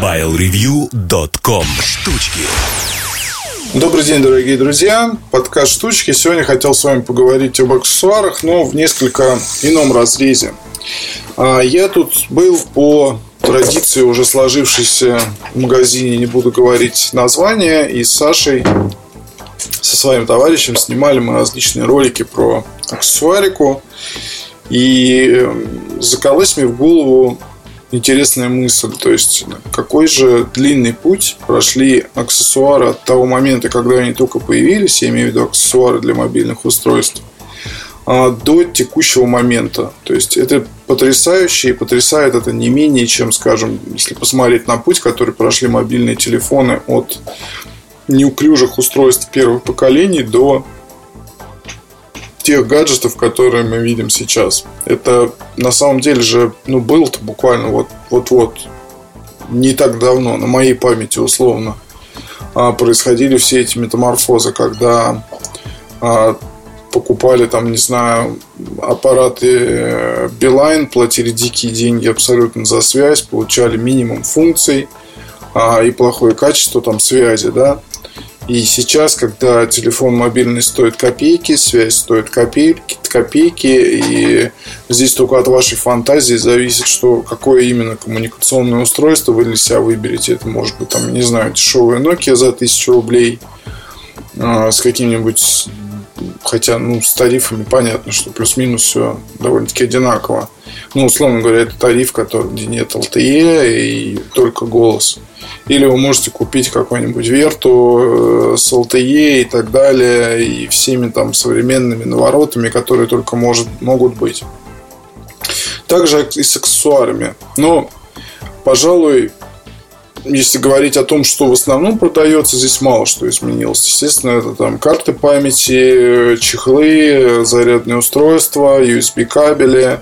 MobileReview.com Штучки Добрый день, дорогие друзья. Подкаст «Штучки». Сегодня хотел с вами поговорить об аксессуарах, но в несколько ином разрезе. А, я тут был по традиции, уже сложившейся в магазине, не буду говорить название, и с Сашей, со своим товарищем, снимали мы различные ролики про аксессуарику. И закалась мне в голову интересная мысль. То есть, какой же длинный путь прошли аксессуары от того момента, когда они только появились, я имею в виду аксессуары для мобильных устройств, а, до текущего момента. То есть, это потрясающе, и потрясает это не менее, чем, скажем, если посмотреть на путь, который прошли мобильные телефоны от неуклюжих устройств первых поколений до тех гаджетов, которые мы видим сейчас. Это на самом деле же, ну, был-то буквально вот, вот-вот, не так давно, на моей памяти условно, а, происходили все эти метаморфозы, когда а, покупали там, не знаю, аппараты э, Билайн, платили дикие деньги абсолютно за связь, получали минимум функций а, и плохое качество там связи, да, и сейчас, когда телефон мобильный стоит копейки, связь стоит копейки, копейки, и здесь только от вашей фантазии зависит, что какое именно коммуникационное устройство вы для себя выберете. Это может быть, там, не знаю, дешевая Nokia за 1000 рублей а, с каким-нибудь Хотя, ну, с тарифами понятно, что плюс-минус все довольно-таки одинаково. Ну, условно говоря, это тариф, который, где нет LTE и только голос. Или вы можете купить какой-нибудь Верту э, с LTE и так далее, и всеми там современными наворотами, которые только может, могут быть. Также и с аксессуарами. Но, пожалуй, если говорить о том, что в основном продается, здесь мало что изменилось. Естественно, это там карты памяти, чехлы, зарядные устройства, USB кабели,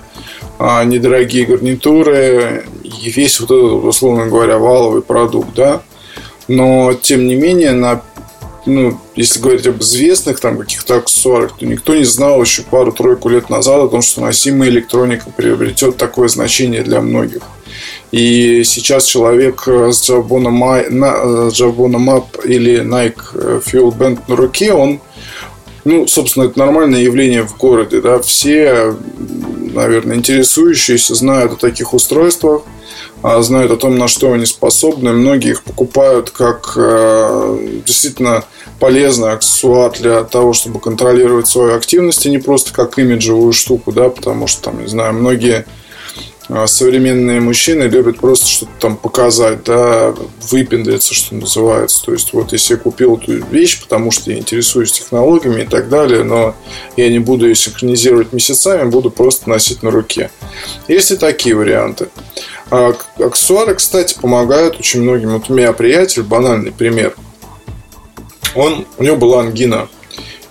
а, недорогие гарнитуры и весь вот этот, условно говоря, валовый продукт, да. Но, тем не менее, на ну, если говорить об известных там каких-то аксессуарах, то никто не знал еще пару-тройку лет назад о том, что носимая электроника приобретет такое значение для многих. И сейчас человек с Jabona, Map или Nike Fuel Band на руке, он ну, собственно, это нормальное явление в городе, да, все, наверное, интересующиеся знают о таких устройствах, а, знают о том, на что они способны. Многие их покупают как э, действительно полезный аксессуар для того, чтобы контролировать свою активность, и не просто как имиджевую штуку, да, потому что, там, не знаю, многие а современные мужчины любят просто что-то там показать, да, выпендриться, что называется. То есть, вот если я купил эту вещь, потому что я интересуюсь технологиями и так далее, но я не буду ее синхронизировать месяцами, буду просто носить на руке. Есть и такие варианты. А аксессуары, кстати, помогают очень многим. Вот у меня приятель, банальный пример. Он, у него была ангина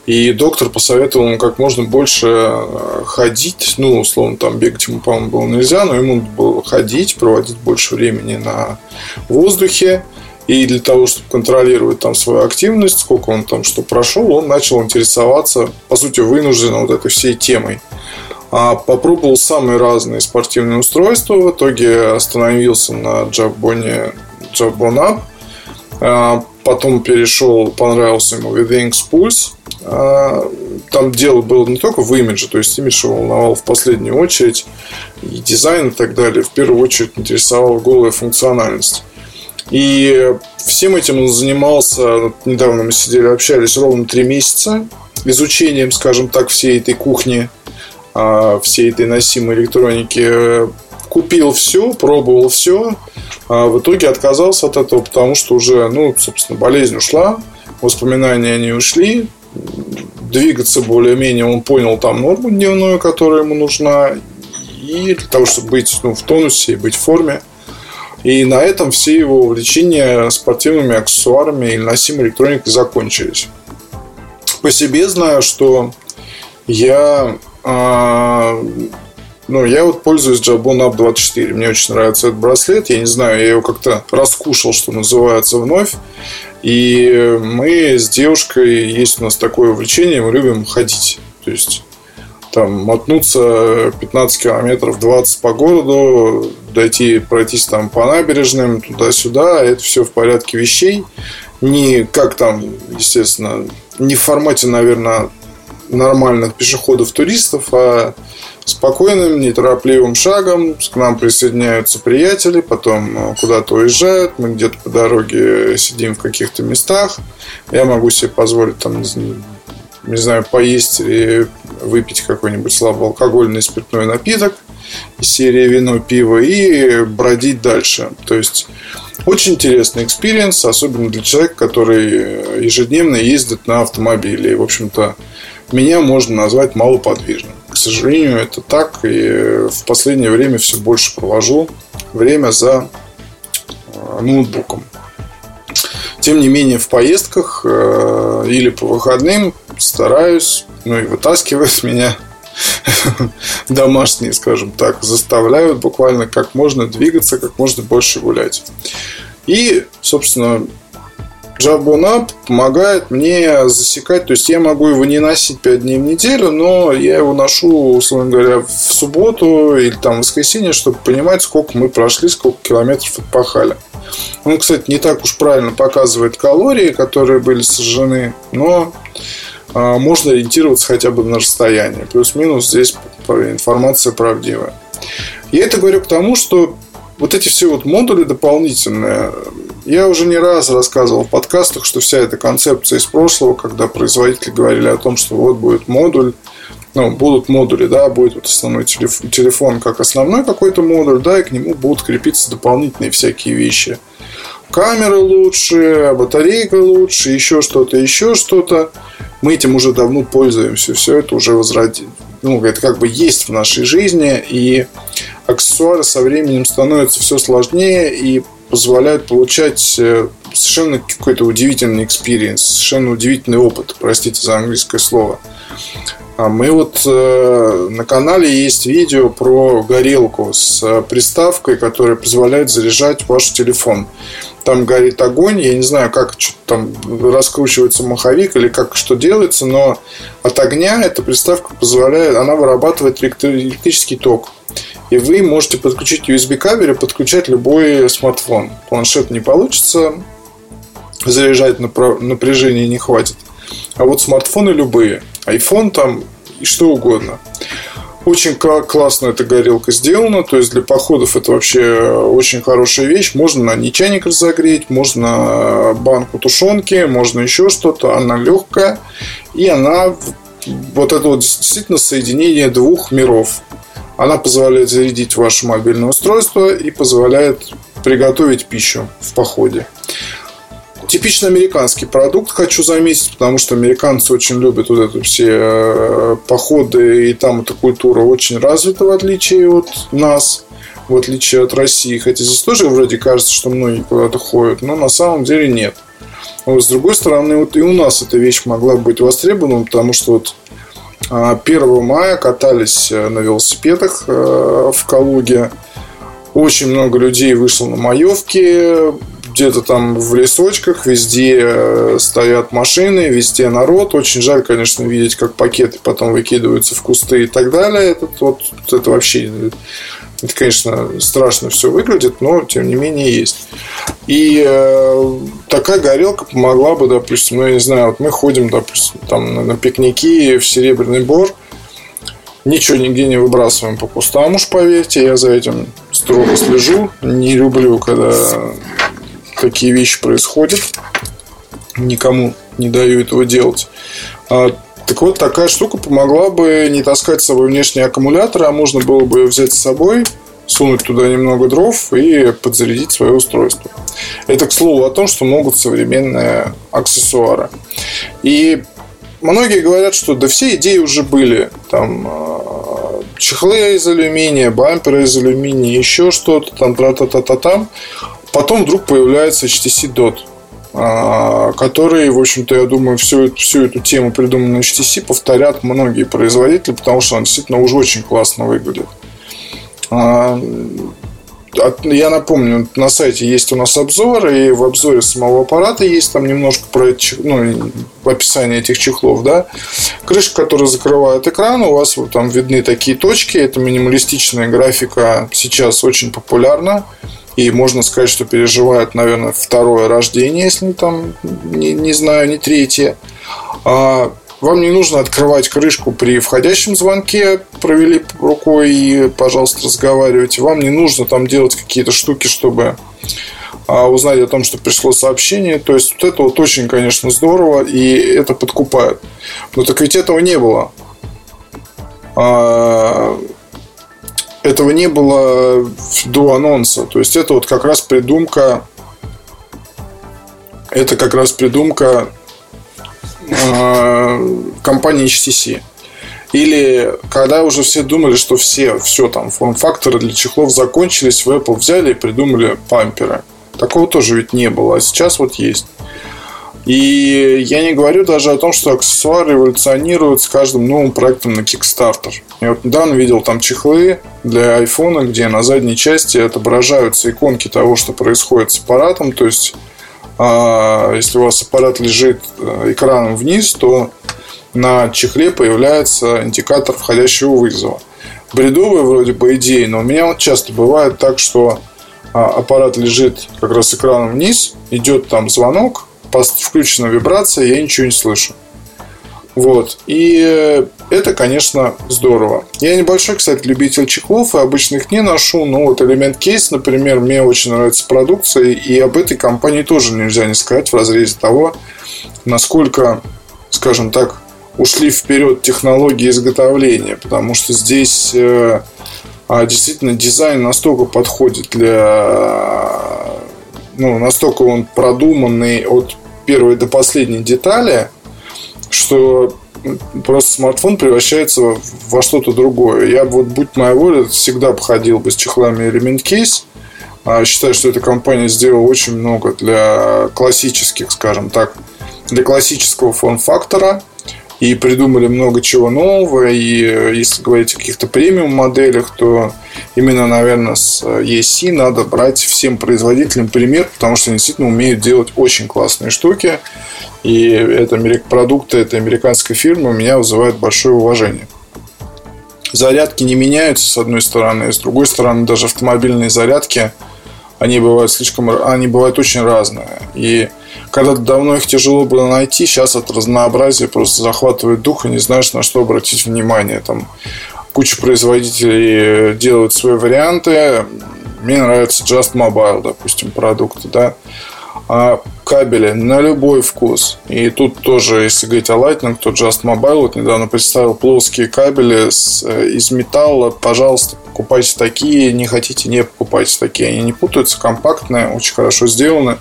и доктор посоветовал ему как можно больше э, ходить. Ну, условно, там бегать ему, по-моему, было нельзя, но ему было ходить, проводить больше времени на воздухе. И для того, чтобы контролировать там свою активность, сколько он там что прошел, он начал интересоваться, по сути, вынужденно вот этой всей темой. А попробовал самые разные спортивные устройства. В итоге остановился на Jabone Up. Потом перешел, понравился ему Withings Pulse. А, там дело было не только в имидже, то есть имидж его волновал в последнюю очередь, и дизайн и так далее. В первую очередь интересовала голая функциональность. И всем этим он занимался, недавно мы сидели, общались ровно три месяца, изучением, скажем так, всей этой кухни, а, всей этой носимой электроники. Купил все, пробовал все, а в итоге отказался от этого, потому что уже, ну, собственно, болезнь ушла, воспоминания они ушли, двигаться более-менее он понял там норму дневную, которая ему нужна, и для того, чтобы быть ну, в тонусе и быть в форме. И на этом все его увлечения спортивными аксессуарами или носимой электроникой закончились. По себе знаю, что я а, ну, я вот пользуюсь Jabon Up 24. Мне очень нравится этот браслет. Я не знаю, я его как-то раскушал, что называется, вновь. И мы с девушкой, есть у нас такое увлечение, мы любим ходить. То есть там мотнуться 15 километров 20 по городу, дойти, пройтись там по набережным, туда-сюда, это все в порядке вещей. Не как там, естественно, не в формате, наверное, нормальных пешеходов-туристов, а спокойным, неторопливым шагом к нам присоединяются приятели, потом э, куда-то уезжают, мы где-то по дороге сидим в каких-то местах. Я могу себе позволить там, не знаю, поесть или выпить какой-нибудь слабоалкогольный спиртной напиток из серии вино, пиво и бродить дальше. То есть очень интересный experience, особенно для человека, который ежедневно ездит на автомобиле. В общем-то, меня можно назвать малоподвижным. К сожалению, это так. И в последнее время все больше провожу время за э, ноутбуком. Тем не менее, в поездках э, или по выходным стараюсь, ну и вытаскивают меня домашние, скажем так, заставляют буквально как можно двигаться, как можно больше гулять. И, собственно, Jabon помогает мне засекать, то есть я могу его не носить 5 дней в неделю, но я его ношу, условно говоря, в субботу или там в воскресенье, чтобы понимать, сколько мы прошли, сколько километров отпахали. Он, кстати, не так уж правильно показывает калории, которые были сожжены, но а, можно ориентироваться хотя бы на расстояние. Плюс-минус здесь информация правдивая. Я это говорю к тому, что вот эти все вот модули дополнительные, я уже не раз рассказывал в подкастах, что вся эта концепция из прошлого, когда производители говорили о том, что вот будет модуль, ну, будут модули, да, будет вот основной телефон, как основной какой-то модуль, да, и к нему будут крепиться дополнительные всякие вещи. Камера лучше, батарейка лучше, еще что-то, еще что-то. Мы этим уже давно пользуемся, все это уже возродили. Ну, это как бы есть в нашей жизни, и аксессуары со временем становятся все сложнее и позволяют получать э, совершенно какой-то удивительный experience, совершенно удивительный опыт, простите за английское слово. А мы вот э, на канале есть видео про горелку с э, приставкой, которая позволяет заряжать ваш телефон. Там горит огонь, я не знаю, как там раскручивается маховик или как что делается, но от огня эта приставка позволяет, она вырабатывает электрический ток. И вы можете подключить USB кабель и подключать любой смартфон. Планшет не получится, заряжать напряжение не хватит. А вот смартфоны любые, iPhone там и что угодно. Очень классно эта горелка сделана, то есть для походов это вообще очень хорошая вещь. Можно на ней чайник разогреть, можно банку тушенки, можно еще что-то. Она легкая, и она вот это вот действительно соединение двух миров. Она позволяет зарядить ваше мобильное устройство и позволяет приготовить пищу в походе. Типично американский продукт, хочу заметить, потому что американцы очень любят вот это все э, походы, и там эта культура очень развита, в отличие от нас, в отличие от России. Хотя здесь тоже вроде кажется, что многие куда-то ходят, но на самом деле нет. Вот, с другой стороны, вот и у нас эта вещь могла быть востребована, потому что вот 1 а, мая катались э, на велосипедах э, в Калуге. Очень много людей вышло на маевке, где-то там в лесочках, везде э, стоят машины, везде народ. Очень жаль, конечно, видеть, как пакеты потом выкидываются в кусты и так далее. Это, вот, это вообще это, конечно, страшно все выглядит, но тем не менее есть. И э, такая горелка помогла бы, допустим, ну, я не знаю, вот мы ходим, допустим, там на, на пикники в Серебряный Бор, ничего нигде не выбрасываем по кустам, уж поверьте, я за этим строго слежу. Не люблю, когда такие вещи происходят. Никому не даю этого делать. Так вот, такая штука помогла бы не таскать с собой внешний аккумулятор, а можно было бы взять с собой, сунуть туда немного дров и подзарядить свое устройство. Это, к слову, о том, что могут современные аксессуары. И многие говорят, что да все идеи уже были. Там а, чехлы из алюминия, бамперы из алюминия, еще что-то там, тра-та-та-та-там. Потом вдруг появляется HTC Dot, а, который, в общем-то, я думаю, всю, всю эту тему, придуманную HTC, повторят многие производители, потому что он действительно уже очень классно выглядит. А, я напомню, на сайте есть у нас обзор, и в обзоре самого аппарата есть там немножко про ну, описание этих чехлов, да. Крышка, которая закрывает экран, у вас вот там видны такие точки, это минималистичная графика сейчас очень популярна. И можно сказать, что переживает, наверное, второе рождение, если там, не, не знаю, не третье. А вам не нужно открывать крышку при входящем звонке, провели рукой и, пожалуйста, разговаривайте. Вам не нужно там делать какие-то штуки, чтобы а, узнать о том, что пришло сообщение. То есть, вот это вот очень, конечно, здорово, и это подкупает. Но так ведь этого не было. А, этого не было до анонса. То есть, это вот как раз придумка это как раз придумка э, компании HTC. Или когда уже все думали, что все, все там, форм-факторы для чехлов закончились, в Apple взяли и придумали памперы. Такого тоже ведь не было, а сейчас вот есть. И я не говорю даже о том, что аксессуары эволюционируют с каждым новым проектом на Kickstarter. Я вот недавно видел там чехлы для iPhone, где на задней части отображаются иконки того, что происходит с аппаратом. То есть а если у вас аппарат лежит э, экраном вниз, то на чехле появляется индикатор входящего вызова. Бредовая вроде бы идея, но у меня вот часто бывает так, что а, аппарат лежит как раз экраном вниз, идет там звонок, включена вибрация, я ничего не слышу. Вот. И это, конечно, здорово. Я небольшой, кстати, любитель чехлов, и обычно их не ношу, но вот элемент кейс, например, мне очень нравится продукция, и об этой компании тоже нельзя не сказать в разрезе того, насколько, скажем так, ушли вперед технологии изготовления, потому что здесь э, а, действительно дизайн настолько подходит для ну, настолько он продуманный от первой до последней детали – что просто смартфон превращается во что-то другое. Я вот, будь моя воля, всегда обходил бы с чехлами элемент кейс. А считаю, что эта компания сделала очень много для классических, скажем так, для классического форм-фактора и придумали много чего нового. И э, если говорить о каких-то премиум моделях, то именно, наверное, с EC надо брать всем производителям пример, потому что они действительно умеют делать очень классные штуки. И это продукты этой американской фирмы у меня вызывают большое уважение. Зарядки не меняются, с одной стороны, с другой стороны, даже автомобильные зарядки, они бывают слишком, они бывают очень разные. И когда давно их тяжело было найти, сейчас от разнообразия просто захватывает дух и не знаешь, на что обратить внимание. Там куча производителей делают свои варианты. Мне нравится Just Mobile, допустим, продукты, да а кабели на любой вкус. И тут тоже, если говорить о Lightning, то Just Mobile вот недавно представил плоские кабели с, э, из металла. Пожалуйста, покупайте такие. Не хотите, не покупайте такие. Они не путаются, компактные, очень хорошо сделаны.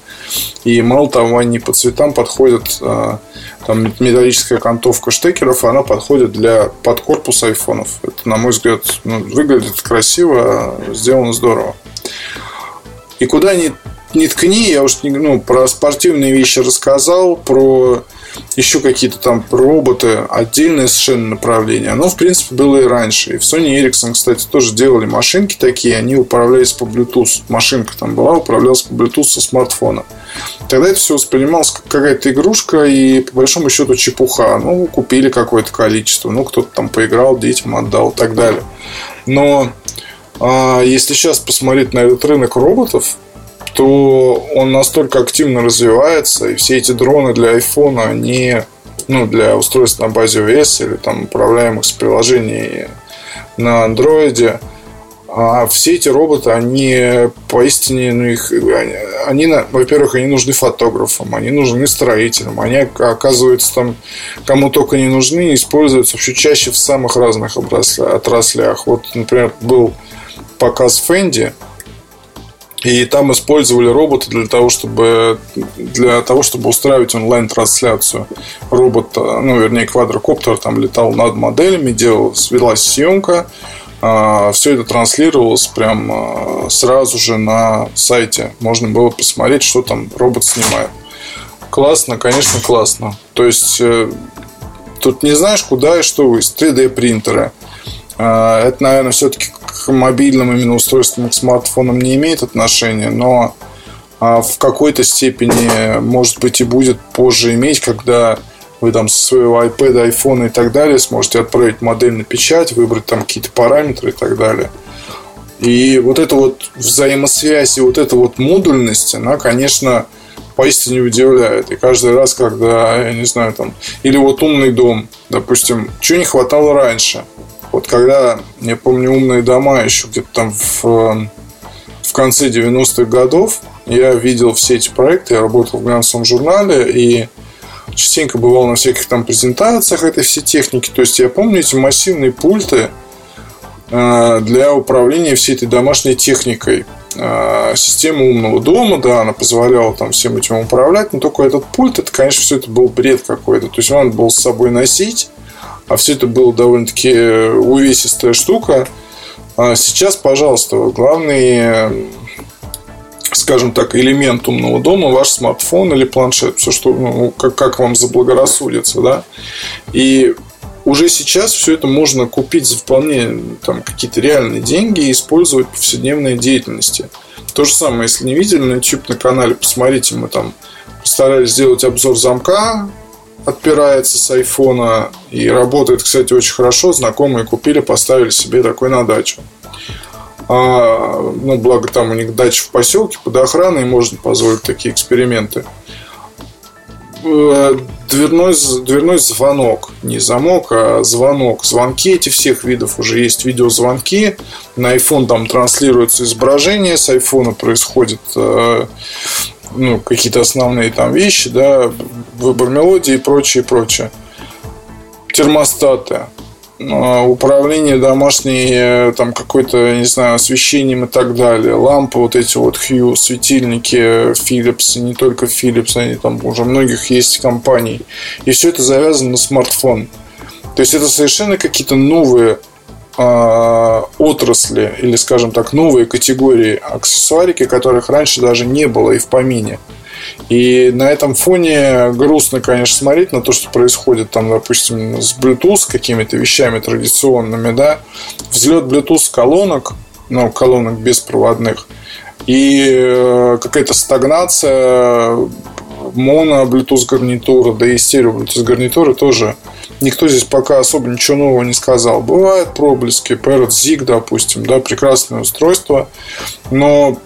И мало того, они по цветам подходят. Э, там металлическая окантовка штекеров, она подходит для подкорпуса айфонов. Это, на мой взгляд, ну, выглядит красиво, сделано здорово. И куда они не ткни, я уж не, ну, про спортивные вещи рассказал, про еще какие-то там роботы, отдельное совершенно направление. Оно, в принципе, было и раньше. И в Sony Ericsson, кстати, тоже делали машинки такие, они управлялись по Bluetooth. Машинка там была, управлялась по Bluetooth со смартфона. Тогда это все воспринималось как какая-то игрушка и, по большому счету, чепуха. Ну, купили какое-то количество, ну, кто-то там поиграл, детям отдал и так далее. Но а, если сейчас посмотреть на этот рынок роботов, то он настолько активно развивается, и все эти дроны для iPhone, они ну, для устройств на базе OS или там управляемых с приложений на андроиде, а все эти роботы, они поистине, ну, их, они, они во-первых, они нужны фотографам, они нужны строителям, они, оказывается, там, кому только не нужны, используются все чаще в самых разных отраслях. Вот, например, был показ Fendi – и там использовали робота для того, чтобы для того, чтобы устраивать онлайн-трансляцию. Робот, ну, вернее, квадрокоптер там летал над моделями, делал, велась съемка. А, Все это транслировалось прям а, сразу же на сайте. Можно было посмотреть, что там робот снимает. Классно, конечно, классно. То есть, э, тут не знаешь, куда и что вы. 3D принтеры. А, это, наверное, все-таки к мобильным именно устройствам, к смартфонам не имеет отношения, но а, в какой-то степени, может быть, и будет позже иметь, когда вы там со своего iPad, iPhone и так далее сможете отправить модель на печать, выбрать там какие-то параметры и так далее. И вот эта вот взаимосвязь и вот эта вот модульность, она, конечно, поистине удивляет. И каждый раз, когда, я не знаю, там, или вот умный дом, допустим, чего не хватало раньше. Вот когда, я помню, умные дома еще где-то там в, в конце 90-х годов, я видел все эти проекты, я работал в глянцевом журнале, и частенько бывал на всяких там презентациях этой всей техники. То есть я помню эти массивные пульты э, для управления всей этой домашней техникой. Э, система умного дома, да, она позволяла там всем этим управлять, но только этот пульт, это, конечно, все это был бред какой-то. То есть он было с собой носить, а все это было довольно-таки увесистая штука. А сейчас, пожалуйста, главный скажем так, элемент умного дома, ваш смартфон или планшет, все, что, ну, как, как вам заблагорассудится, да. И уже сейчас все это можно купить за вполне там, какие-то реальные деньги и использовать в повседневной деятельности. То же самое, если не видели на YouTube на канале, посмотрите, мы там постарались сделать обзор замка, отпирается с айфона и работает, кстати, очень хорошо. Знакомые купили, поставили себе такой на дачу. А, ну, благо там у них дача в поселке под охраной, можно позволить такие эксперименты. Э, дверной, дверной звонок, не замок, а звонок. Звонки эти всех видов уже есть видеозвонки. На iPhone там транслируется изображение, с iPhone происходит э, ну, какие-то основные там вещи, да, выбор мелодии и прочее, прочее. Термостаты. А, управление домашней, э, там какой-то, не знаю, освещением и так далее. Лампы, вот эти вот Hue, светильники Philips, не только Philips, они там уже многих есть компаний. И все это завязано на смартфон. То есть это совершенно какие-то новые э, отрасли или, скажем так, новые категории аксессуарики, которых раньше даже не было и в помине. И на этом фоне грустно, конечно, смотреть на то, что происходит там, допустим, с Bluetooth, какими-то вещами традиционными, да. Взлет Bluetooth колонок, ну, колонок беспроводных, и э, какая-то стагнация моно Bluetooth гарнитуры, да и стерео Bluetooth гарнитуры тоже никто здесь пока особо ничего нового не сказал. Бывают проблески, Parrot Zig, допустим, да, прекрасное устройство, но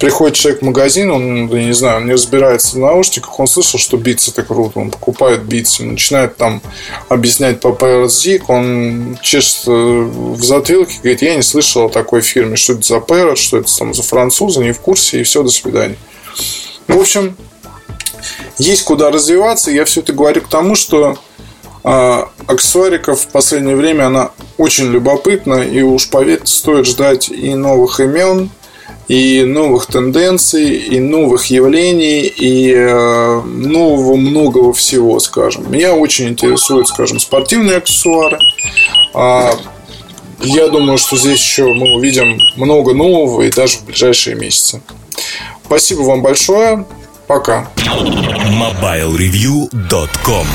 приходит человек в магазин, он, я не знаю, он не разбирается в наушниках, он слышал, что Beats это круто, он покупает Beats, начинает там объяснять по Parrot он чешется в затылке, говорит, я не слышал о такой фирме, что это за Parrot, что это там за французы, не в курсе, и все, до свидания. В общем, есть куда развиваться, я все это говорю к тому, что а, аксессуариков в последнее время она очень любопытна, и уж поверьте, стоит ждать и новых имен, и новых тенденций, и новых явлений, и э, нового многого всего, скажем. Меня очень интересуют, скажем, спортивные аксессуары. А, я думаю, что здесь еще мы увидим много нового и даже в ближайшие месяцы. Спасибо вам большое. Пока. MobileReview.com